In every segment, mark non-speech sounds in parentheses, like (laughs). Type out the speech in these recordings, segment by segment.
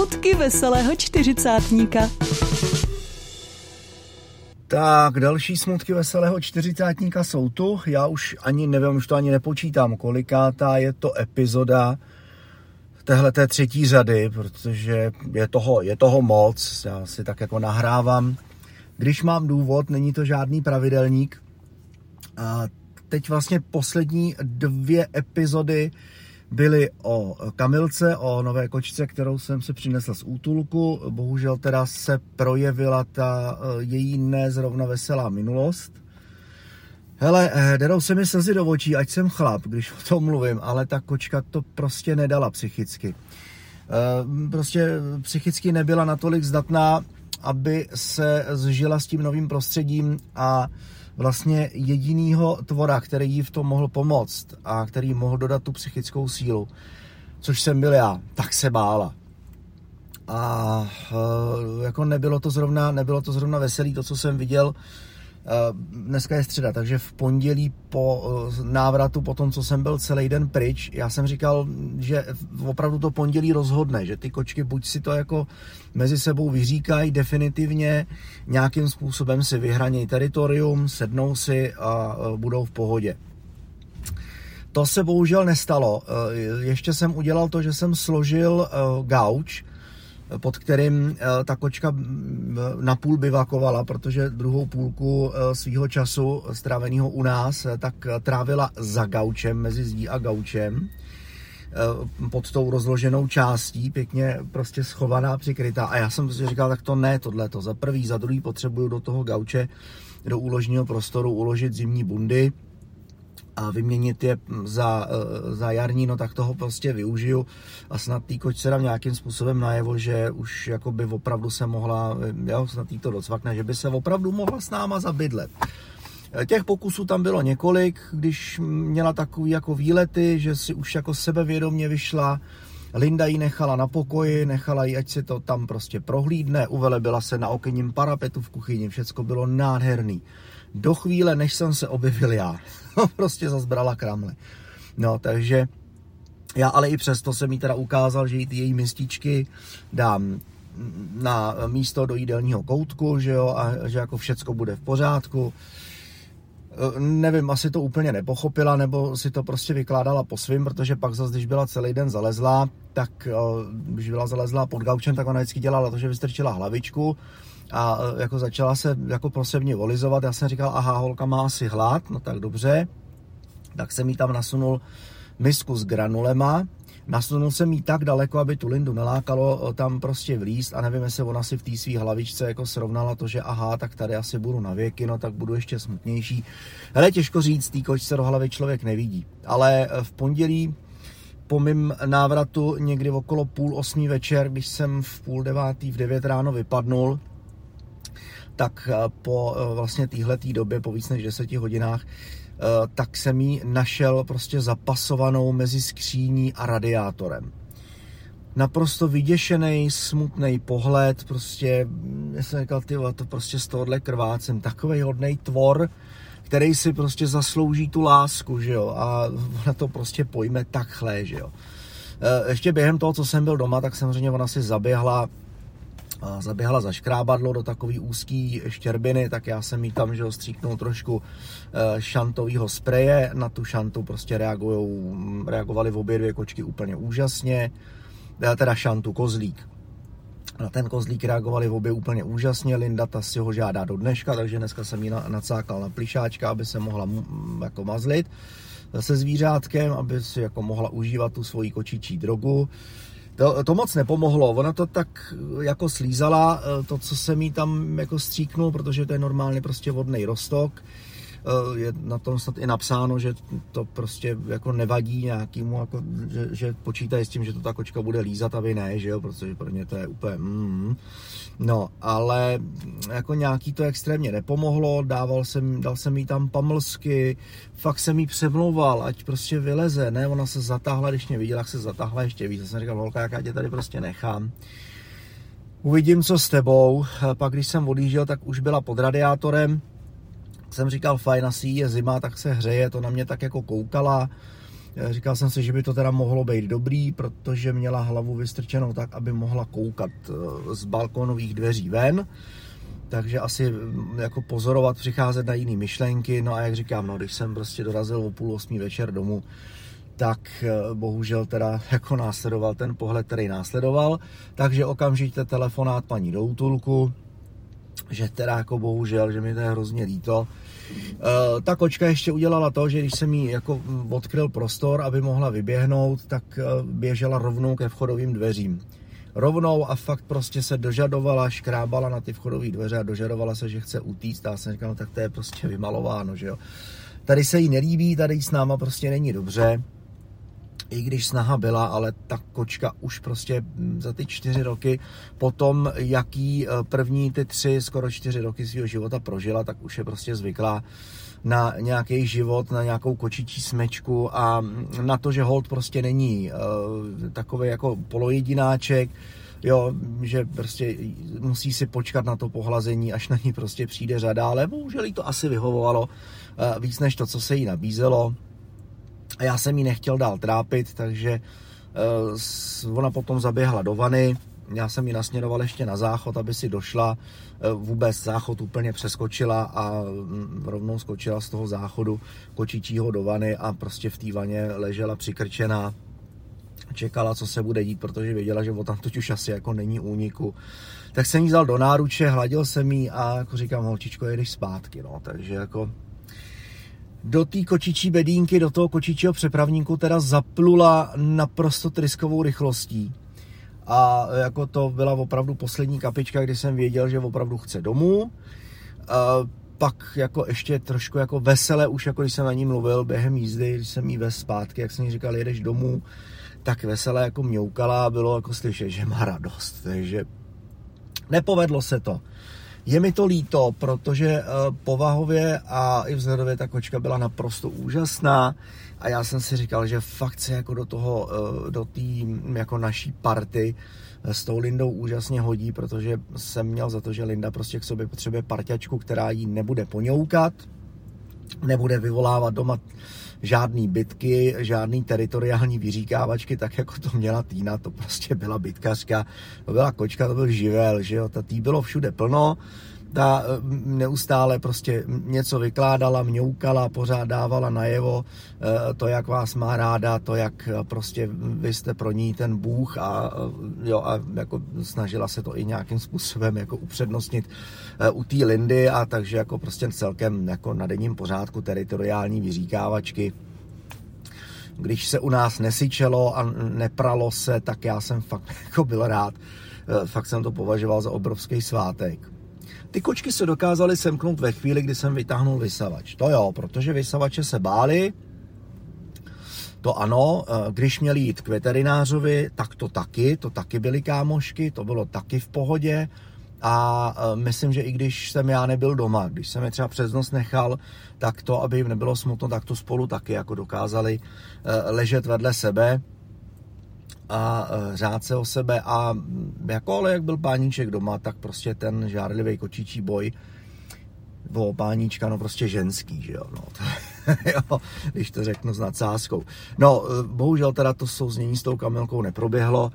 Smutky veselého čtyřicátníka. Tak, další smutky veselého čtyřicátníka jsou tu. Já už ani nevím, už to ani nepočítám, kolikátá je to epizoda téhle té třetí řady, protože je toho, je toho moc. Já si tak jako nahrávám. Když mám důvod, není to žádný pravidelník. A teď vlastně poslední dvě epizody byly o Kamilce, o nové kočce, kterou jsem si přinesl z útulku. Bohužel teda se projevila ta eh, její nezrovna veselá minulost. Hele, eh, derou se mi slzy do očí, ať jsem chlap, když o tom mluvím, ale ta kočka to prostě nedala psychicky. Eh, prostě psychicky nebyla natolik zdatná, aby se zžila s tím novým prostředím a vlastně jedinýho tvora, který jí v tom mohl pomoct a který mohl dodat tu psychickou sílu, což jsem byl já, tak se bála. A e, jako nebylo to zrovna, nebylo to zrovna veselý, to, co jsem viděl, Eh, dneska je středa, takže v pondělí po eh, návratu, po tom, co jsem byl celý den pryč, já jsem říkal, že opravdu to pondělí rozhodne, že ty kočky buď si to jako mezi sebou vyříkají definitivně, nějakým způsobem si vyhranějí teritorium, sednou si a eh, budou v pohodě. To se bohužel nestalo. Ještě jsem udělal to, že jsem složil gauč, pod kterým eh, ta kočka napůl bivakovala, protože druhou půlku eh, svého času stráveného u nás eh, tak trávila za gaučem, mezi zdí a gaučem pod tou rozloženou částí, pěkně prostě schovaná, přikrytá. A já jsem si říkal, tak to ne, tohle to. Za prvý, za druhý potřebuju do toho gauče, do úložního prostoru uložit zimní bundy, a vyměnit je za, eh, za jarní, no tak toho prostě využiju. A snad tý kočce dám nějakým způsobem najevo, že už jako by opravdu se mohla, eh, jo, snad tý to docvakne, že by se opravdu mohla s náma zabydlet. Eh, těch pokusů tam bylo několik, když měla takový jako výlety, že si už jako sebevědomě vyšla, Linda ji nechala na pokoji, nechala ji, ať se to tam prostě prohlídne, uvelebila se na okenním parapetu v kuchyni, všecko bylo nádherný do chvíle, než jsem se objevil já. (laughs) prostě zazbrala kramle. No, takže já ale i přesto jsem jí teda ukázal, že ty její mističky dám na místo do jídelního koutku, že jo, a že jako všecko bude v pořádku. Nevím, asi to úplně nepochopila, nebo si to prostě vykládala po svým, protože pak zase, když byla celý den zalezlá, tak když byla zalezlá pod gaučem, tak ona vždycky dělala to, že vystrčila hlavičku, a e, jako začala se jako pro mě volizovat. Já jsem říkal, aha, holka má asi hlad, no tak dobře. Tak jsem jí tam nasunul misku s granulema, nasunul jsem jí tak daleko, aby tu Lindu nelákalo e, tam prostě vlíst a nevím, jestli ona si v té své hlavičce jako srovnala to, že aha, tak tady asi budu na věky, no tak budu ještě smutnější. Ale těžko říct, tý kočce do hlavy člověk nevidí. Ale e, v pondělí po mém návratu někdy okolo půl osmí večer, když jsem v půl devátý, v devět ráno vypadnul, tak eh, po eh, vlastně téhletý době, po víc než 10 hodinách, eh, tak jsem ji našel prostě zapasovanou mezi skříní a radiátorem. Naprosto vyděšený, smutný pohled, prostě, já jsem říkal, ty to prostě z tohohle krvácem, takový hodný tvor, který si prostě zaslouží tu lásku, že jo, a ona to prostě pojme takhle, že jo. Ještě během toho, co jsem byl doma, tak samozřejmě ona si zaběhla zaběhla za škrábadlo do takový úzký štěrbiny, tak já jsem jí tam, že stříknul trošku eh, šantového spreje, na tu šantu prostě reagujou, reagovali v obě dvě kočky úplně úžasně, eh, teda šantu, kozlík. Na ten kozlík reagovali v obě úplně úžasně, Linda ta si ho žádá do dneška, takže dneska jsem ji nacákal na plišáčka, aby se mohla jako mazlit se zvířátkem, aby si jako mohla užívat tu svoji kočičí drogu. To, to moc nepomohlo, ona to tak jako slízala, eh, to, co jsem jí tam jako stříknul, protože to je normálně prostě vodný rostok, eh, je na tom snad i napsáno, že to prostě jako nevadí nějakému, jako, že, že počítají s tím, že to ta kočka bude lízat a vy ne, že jo, protože pro ně to je úplně mm, No, ale jako nějaký to extrémně nepomohlo, dával jsem, dal jsem jí tam pamlsky, fakt jsem jí přemlouval, ať prostě vyleze, ne, ona se zatáhla, když mě viděla, jak se zatáhla ještě víc, já jsem říkal, holka, jak já tě tady prostě nechám. Uvidím, co s tebou. Pak, když jsem odjížděl, tak už byla pod radiátorem. Jsem říkal, fajn, asi je zima, tak se hřeje, to na mě tak jako koukala. Říkal jsem si, že by to teda mohlo být dobrý, protože měla hlavu vystrčenou tak, aby mohla koukat z balkonových dveří ven. Takže asi mm, jako pozorovat, přicházet na jiné myšlenky, no a jak říkám, no, když jsem prostě dorazil o půl osmí večer domů, tak eh, bohužel teda (laughs) jako následoval ten pohled, který následoval, takže okamžitě telefonát paní do útulku, že teda jako bohužel, že mi to je hrozně líto. E, ta kočka ještě udělala to, že když jsem jí jako odkryl prostor, aby mohla vyběhnout, tak eh, běžela rovnou ke vchodovým dveřím rovnou a fakt prostě se dožadovala, škrábala na ty vchodové dveře a dožadovala se, že chce utíct. A já jsem říkal, no tak to je prostě vymalováno, že jo. Tady se jí nelíbí, tady s náma prostě není dobře. I když snaha byla, ale ta kočka už prostě za ty čtyři roky, potom jaký eh, první ty tři, skoro čtyři roky svého života prožila, tak už je prostě zvyklá na nějaký život, na nějakou kočičí smečku a na to, že hold prostě není uh, takový jako polojedináček, jo, že prostě musí si počkat na to pohlazení, až na ní prostě přijde řada, ale bohužel jí to asi vyhovovalo uh, víc než to, co se jí nabízelo. A já jsem jí nechtěl dál trápit, takže uh, ona potom zaběhla do vany, já jsem ji nasměroval ještě na záchod, aby si došla, e, vůbec záchod úplně přeskočila a mm, rovnou skočila z toho záchodu kočičího do vany a prostě v té vaně ležela přikrčená, čekala, co se bude dít, protože věděla, že tam už asi jako není úniku. Tak jsem ji vzal do náruče, hladil jsem ji a jako říkám, holčičko, jedeš zpátky, no, takže jako do té kočičí bedínky, do toho kočičího přepravníku teda zaplula naprosto tryskovou rychlostí a jako to byla opravdu poslední kapička, kdy jsem věděl, že opravdu chce domů. A pak jako ještě trošku jako vesele, už jako když jsem na ní mluvil během jízdy, když jsem jí vez zpátky, jak jsem jí říkal, jedeš domů, tak veselé jako mňoukala a bylo jako slyšet, že má radost. Takže nepovedlo se to. Je mi to líto, protože eh, povahově a i vzhledově ta kočka byla naprosto úžasná a já jsem si říkal, že fakt se jako do toho, eh, do té jako naší party eh, s tou Lindou úžasně hodí, protože jsem měl za to, že Linda prostě k sobě potřebuje parťačku, která jí nebude poňoukat, nebude vyvolávat doma žádný bitky, žádný teritoriální vyříkávačky, tak jako to měla Týna, to prostě byla bitkařka, to byla kočka, to byl živel, že jo, ta tý bylo všude plno, ta eh, neustále prostě něco vykládala, mňoukala, pořád dávala najevo eh, to, jak vás má ráda, to, jak eh, prostě vy jste pro ní ten bůh a, jo, a jako snažila se to i nějakým způsobem jako upřednostnit u té Lindy a takže jako prostě celkem jako na denním pořádku teritoriální vyříkávačky když se u nás nesyčelo a nepralo se, tak já jsem fakt (laughs) jako byl rád. Fakt jsem to považoval za obrovský svátek. Ty kočky se dokázaly semknout ve chvíli, kdy jsem vytáhnul vysavač. To jo, protože vysavače se báli, to ano, eh, když měli jít k veterinářovi, tak to taky, to taky byly kámošky, to bylo taky v pohodě. A eh, myslím, že i když jsem já nebyl doma, když jsem je třeba přes noc nechal, tak to, aby jim nebylo smutno, tak to spolu taky jako dokázali eh, ležet vedle sebe a e, řád se o sebe a jako ale jak byl páníček doma, tak prostě ten žárlivý kočičí boj o páníčka, no prostě ženský, že jo, no, to, (laughs) jo, když to řeknu s nadsázkou. No, e, bohužel teda to souznění s tou kamilkou neproběhlo.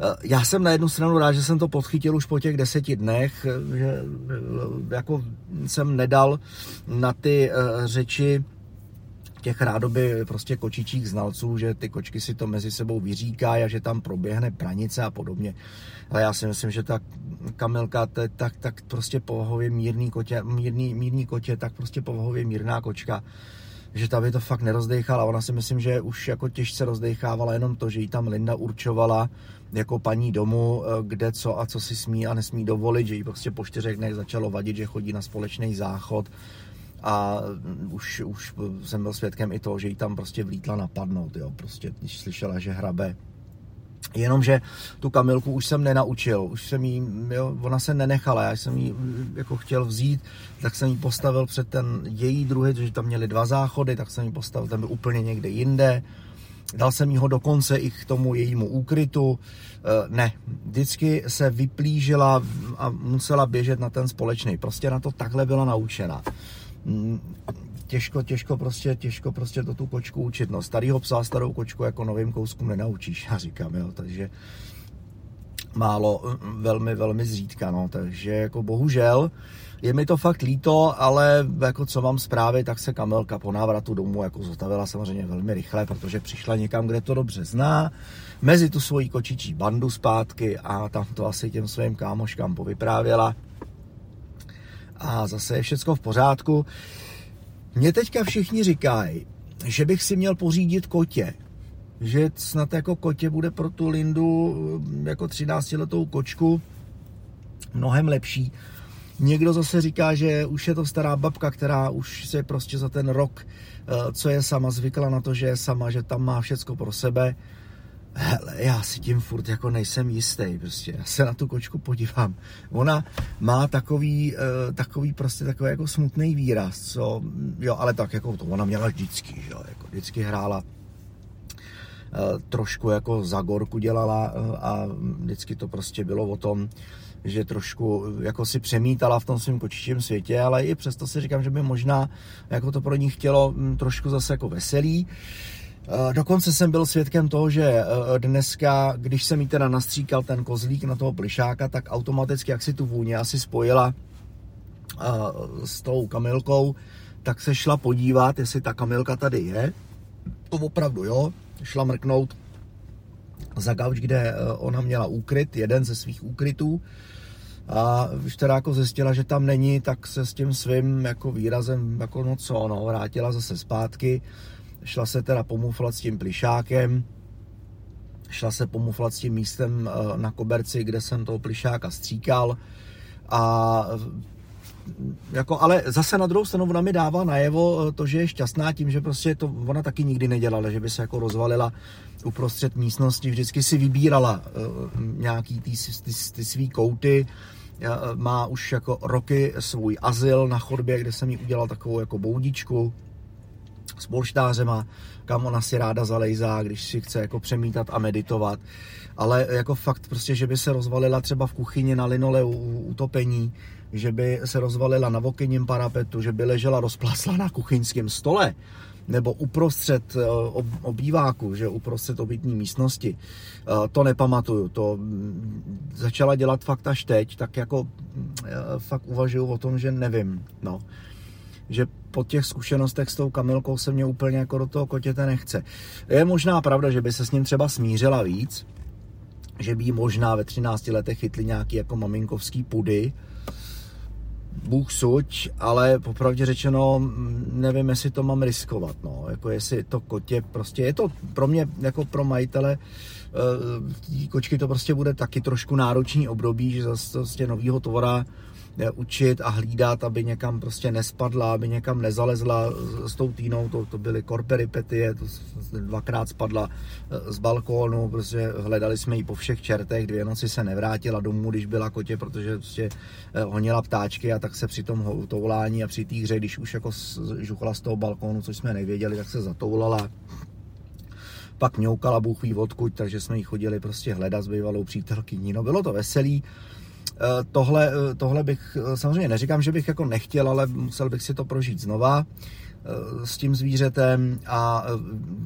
E, já jsem na jednu stranu rád, že jsem to podchytil už po těch deseti dnech, že jako jsem nedal na ty řeči těch rádoby prostě kočičích znalců, že ty kočky si to mezi sebou vyříkají a že tam proběhne pranice a podobně. Ale já si myslím, že ta kamilka, to je tak, tak prostě povahově mírný kotě, mírný, mírný kotě, tak prostě povahově mírná kočka že ta by to fakt nerozdechala. Ona si myslím, že už jako těžce rozdechávala jenom to, že jí tam Linda určovala jako paní domu, eh, kde co a co si smí a nesmí dovolit, že jí prostě po čtyřech dnech začalo vadit, že chodí na společný záchod, a už, už jsem byl svědkem i toho, že jí tam prostě vlítla napadnout, jo, prostě když slyšela, že hrabe. Jenomže tu Kamilku už jsem nenaučil, už jsem jí, jo, ona se nenechala, já jsem jí jako chtěl vzít, tak jsem jí postavil před ten její druhý, že tam měli dva záchody, tak jsem jí postavil, ten byl úplně někde jinde, dal jsem jí ho dokonce i k tomu jejímu úkrytu, e, ne, vždycky se vyplížila a musela běžet na ten společný, prostě na to takhle byla naučena těžko, těžko prostě, těžko prostě to tu kočku učit. No, starýho psa, starou kočku jako novým kouskům nenaučíš, já říkám, jo, takže málo, velmi, velmi zřídka, no, takže jako bohužel, je mi to fakt líto, ale jako co mám zprávy, tak se Kamelka po návratu domů jako zotavila samozřejmě velmi rychle, protože přišla někam, kde to dobře zná, mezi tu svoji kočičí bandu zpátky a tam to asi těm svým kámoškám povyprávěla. A zase je všecko v pořádku. Mně teďka všichni říkají, že bych si měl pořídit kotě. Že snad jako kotě bude pro tu Lindu jako 13 letou kočku mnohem lepší. Někdo zase říká, že už je to stará babka, která už se prostě za ten rok, eh, co je sama, zvykla na to, že je sama, že tam má všecko pro sebe hele, já si tím furt jako nejsem jistý, prostě, já se na tu kočku podívám. Ona má takový, uh, takový prostě takový jako smutný výraz, co, jo, ale tak jako to ona měla vždycky, jo, jako vždycky hrála uh, trošku jako za gorku dělala uh, a vždycky to prostě bylo o tom, že trošku jako si přemítala v tom svém kočičím světě, ale i přesto si říkám, že by možná jako to pro ní chtělo m, trošku zase jako veselý. Uh, Eh, dokonce jsem byl svědkem toho, že eh, dneska, když jsem jí teda nastříkal ten kozlík na toho plišáka, tak automaticky, jak si tu vůně asi spojila eh, s tou kamilkou, tak se šla podívat, jestli ta kamilka tady je. To opravdu, jo. Šla mrknout za gauč, kde ona měla úkryt, jeden ze svých úkrytů. A když teda jako zjistila, že tam není, tak se s tím svým jako výrazem, jako no co, no, vrátila zase zpátky šla se teda pomuflat s tím plišákem, šla se pomuflat s tím místem eh, na koberci, kde jsem toho plišáka stříkal a jako, ale zase na druhou stranu ona mi dává najevo eh, to, že je šťastná tím, že prostě to ona taky nikdy nedělala, že by se jako rozvalila uprostřed místnosti, vždycky si vybírala uh, nějaký ty, ty, ty svý kouty, má už jako roky svůj azyl na chodbě, kde jsem jí udělal takovou jako boudičku, s polštářema, kam ona si ráda zalejzá, když si chce jako přemítat a meditovat. Ale jako fakt prostě, že by se rozvalila třeba v kuchyni na linole utopení, že by se rozvalila na vokyním parapetu, že by ležela rozplasla na kuchyňském stole, nebo uprostřed eh, obýváku, že uprostřed obytní místnosti. Eh, to nepamatuju, to mm, začala dělat fakt až teď, tak jako eh, fakt uvažuju o tom, že nevím, no že po těch zkušenostech s tou Kamilkou se mě úplně jako do toho kotěte nechce. Je možná pravda, že by se s ním třeba smířila víc, že by možná ve 13 letech chytli nějaký jako maminkovský pudy, Bůh suď, ale popravdě řečeno nevím, jestli to mám riskovat, no, jako jestli to kotě prostě, je to pro mě, jako pro majitele uh, kočky to prostě bude taky trošku náročný období, že zase prostě novýho tovara učit a hlídat, aby někam prostě nespadla, aby někam nezalezla s tou týnou, to, to byly korperipetie, to dvakrát spadla eh, z balkónu, prostě hledali jsme ji po všech čertech, dvě noci se nevrátila domů, když byla kotě, protože prostě eh, honila ptáčky a tak se při tom toulání a při té hře, když už jako žuchla z toho balkónu, což jsme nevěděli, tak se zatoulala pak mňoukala Bůh ví odkud, takže jsme ji chodili prostě hledat s bývalou přítelkyní. No bylo to veselý, tohle, eh, tohle bych, eh, samozřejmě neříkám, že bych jako nechtěl, ale musel bych si to prožít znova s tím zvířetem a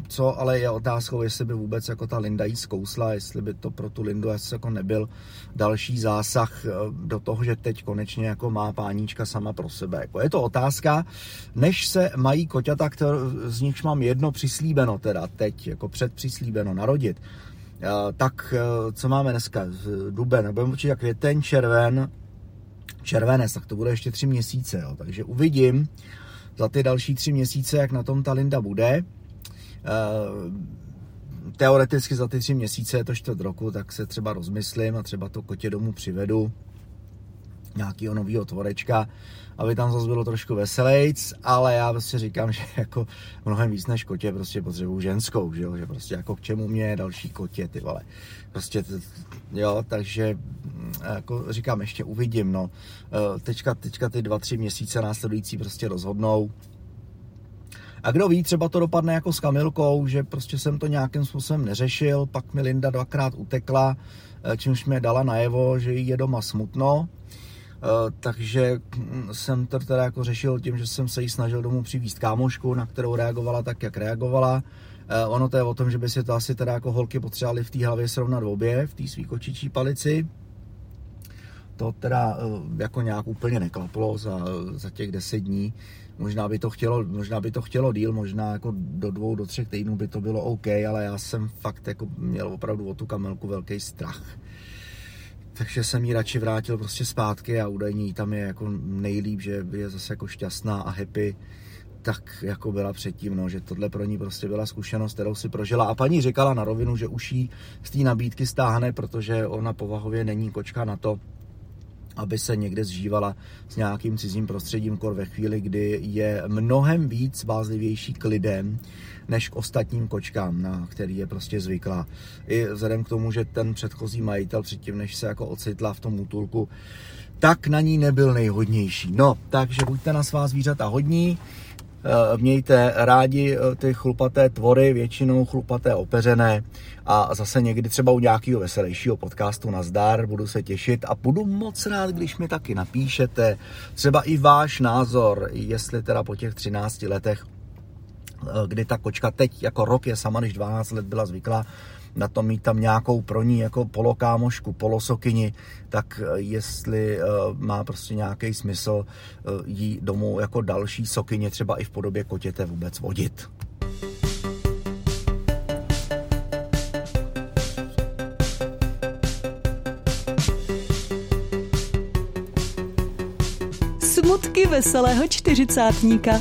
co ale je otázkou, jestli by vůbec jako ta Linda jí zkousla, jestli by to pro tu Lindu asi jako nebyl další zásah do toho, že teď konečně jako má páníčka sama pro sebe. Jako je to otázka, než se mají koťata, z nichž mám jedno přislíbeno teda teď, jako předpřislíbeno narodit, Eh, tak eh, co máme dneska? Duben, budeme určitě květen, červen, červenec, tak to bude ještě tři měsíce, jo. takže uvidím za ty další tři měsíce, jak na tom ta Linda bude. Eh, teoreticky za ty tři měsíce je to čtvrt roku, tak se třeba rozmyslím a třeba to kotě domů přivedu nějakého nového tvorečka, aby tam zase bylo trošku veselejc, ale já prostě říkám, (laughs) že jako mnohem víc než kotě prostě potřebuju ženskou, že jo, že prostě jako k čemu mě další kotě, ty vole. Prostě, jo, takže mm, jako říkám, ještě uvidím, no. E, teďka, teďka ty dva, tři měsíce následující prostě rozhodnou, a kdo ví, třeba to dopadne jako s Kamilkou, že prostě jsem to nějakým způsobem neřešil, pak mi Linda dvakrát utekla, e, čímž mě dala najevo, že jí je doma smutno takže jsem to teda jako řešil tím, že jsem se jí snažil domů přivízt kámošku, na kterou reagovala tak, jak reagovala. Ono to je o tom, že by si to asi teda jako holky potřebovali v té hlavě srovnat obě, v té svý kočičí palici to teda jako nějak úplně neklaplo za, za těch deset dní. Možná by to chtělo, možná by to chtělo díl, možná jako do dvou, do třech týdnů by to bylo OK, ale já jsem fakt jako měl opravdu o tu kamelku velký strach. Takže jsem ji radši vrátil prostě zpátky a údajně tam je jako nejlíp, že je zase jako šťastná a happy tak jako byla předtím, no, že tohle pro ní prostě byla zkušenost, kterou si prožila. A paní říkala na rovinu, že už jí z té nabídky stáhne, protože ona povahově není kočka na to, aby se někde zžívala s nějakým cizím prostředím, kor ve chvíli, kdy je mnohem víc bázlivější k lidem, než k ostatním kočkám, na který je prostě zvyklá. I vzhledem k tomu, že ten předchozí majitel předtím, než se jako ocitla v tom útulku, tak na ní nebyl nejhodnější. No, takže buďte na svá zvířata hodní, Eh, mějte rádi eh, ty chlupaté tvory, většinou chlupaté opeřené a zase někdy třeba u nějakého veselějšího podcastu na zdar, budu se těšit a budu moc rád, když mi taky napíšete třeba i váš názor, jestli teda po těch 13 letech kdy ta kočka teď jako rok je sama, když 12 let byla zvyklá na to mít tam nějakou pro ní jako polokámošku, polosokyni, tak eh, jestli eh, má prostě nějaký smysl eh, jí domů jako další sokyně třeba i v podobě kotěte vůbec vodit. Smutky veselého čtyřicátníka.